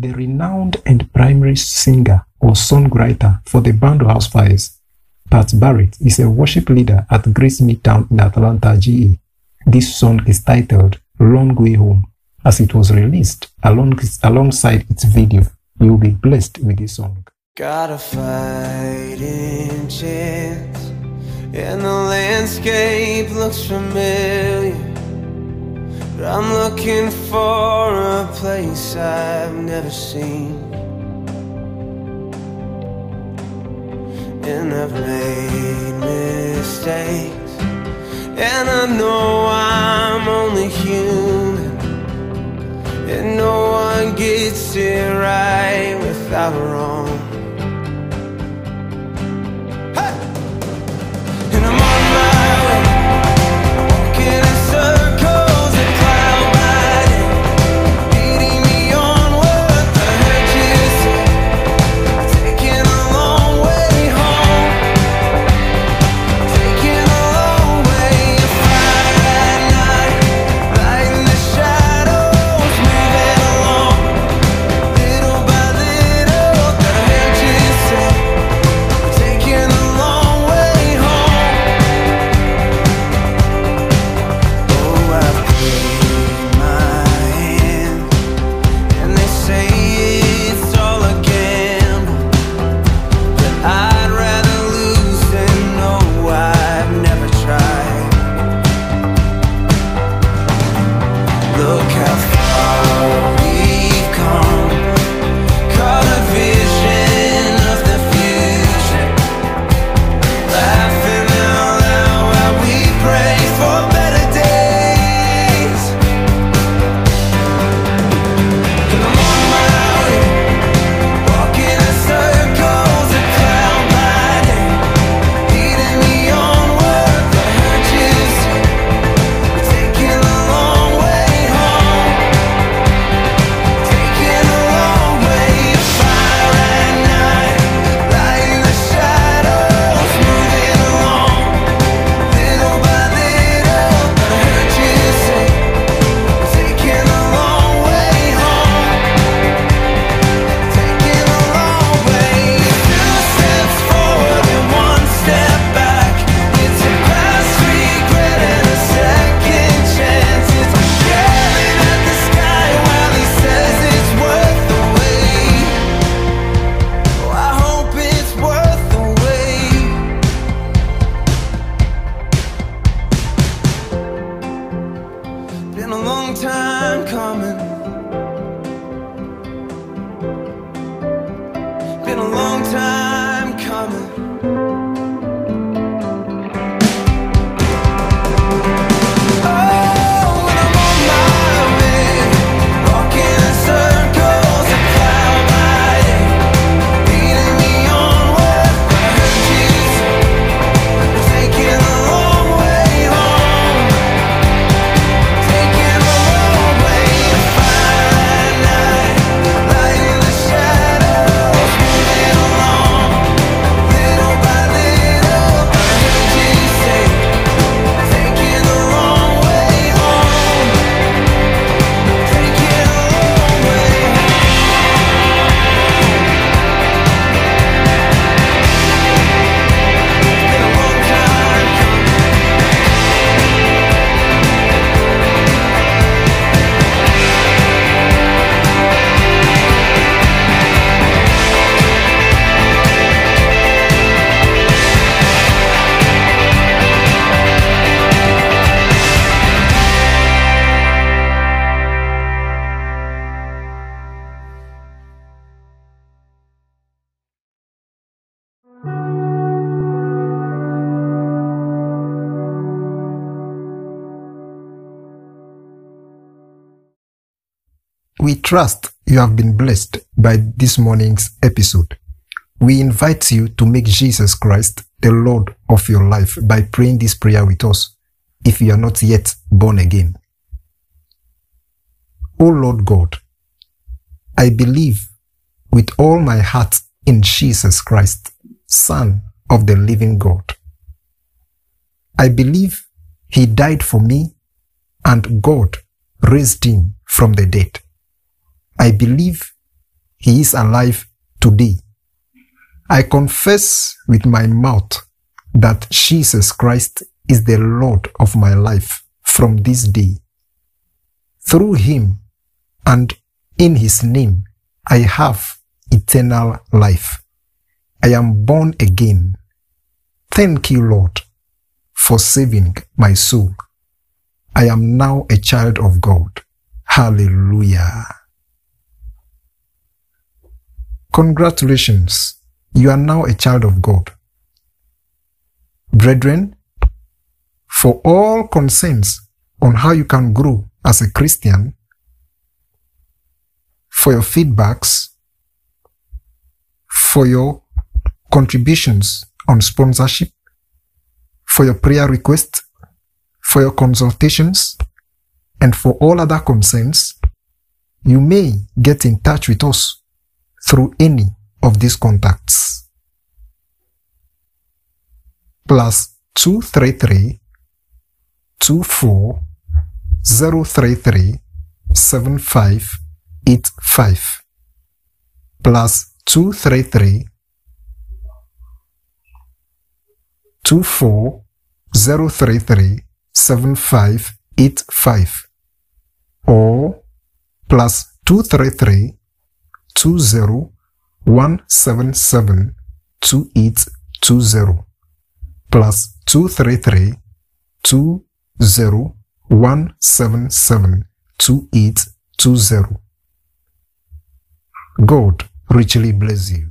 the renowned and primary singer or songwriter for the band Housefires, Pat Barrett, is a worship leader at Grace Midtown in Atlanta, GA. This song is titled Long Way Home. As it was released along, alongside its video, you will be blessed with this song. Got a fighting chance, and the landscape looks familiar. But I'm looking for a place I've never seen. And I've made mistakes. And I know I'm only human. And no one gets it right without wrong. Been a long time coming. Been a long time We trust you have been blessed by this morning's episode. We invite you to make Jesus Christ the Lord of your life by praying this prayer with us if you are not yet born again. O Lord God, I believe with all my heart in Jesus Christ, Son of the living God. I believe he died for me and God raised him from the dead. I believe he is alive today. I confess with my mouth that Jesus Christ is the Lord of my life from this day. Through him and in his name, I have eternal life. I am born again. Thank you, Lord, for saving my soul. I am now a child of God. Hallelujah. Congratulations. You are now a child of God. Brethren, for all concerns on how you can grow as a Christian, for your feedbacks, for your contributions on sponsorship, for your prayer requests, for your consultations, and for all other concerns, you may get in touch with us through any of these contacts. Plus 233 24 033 7585 plus 233 24 033 7585 or plus 233 20 177 2820 plus 233 20 177 2820. God richly bless you.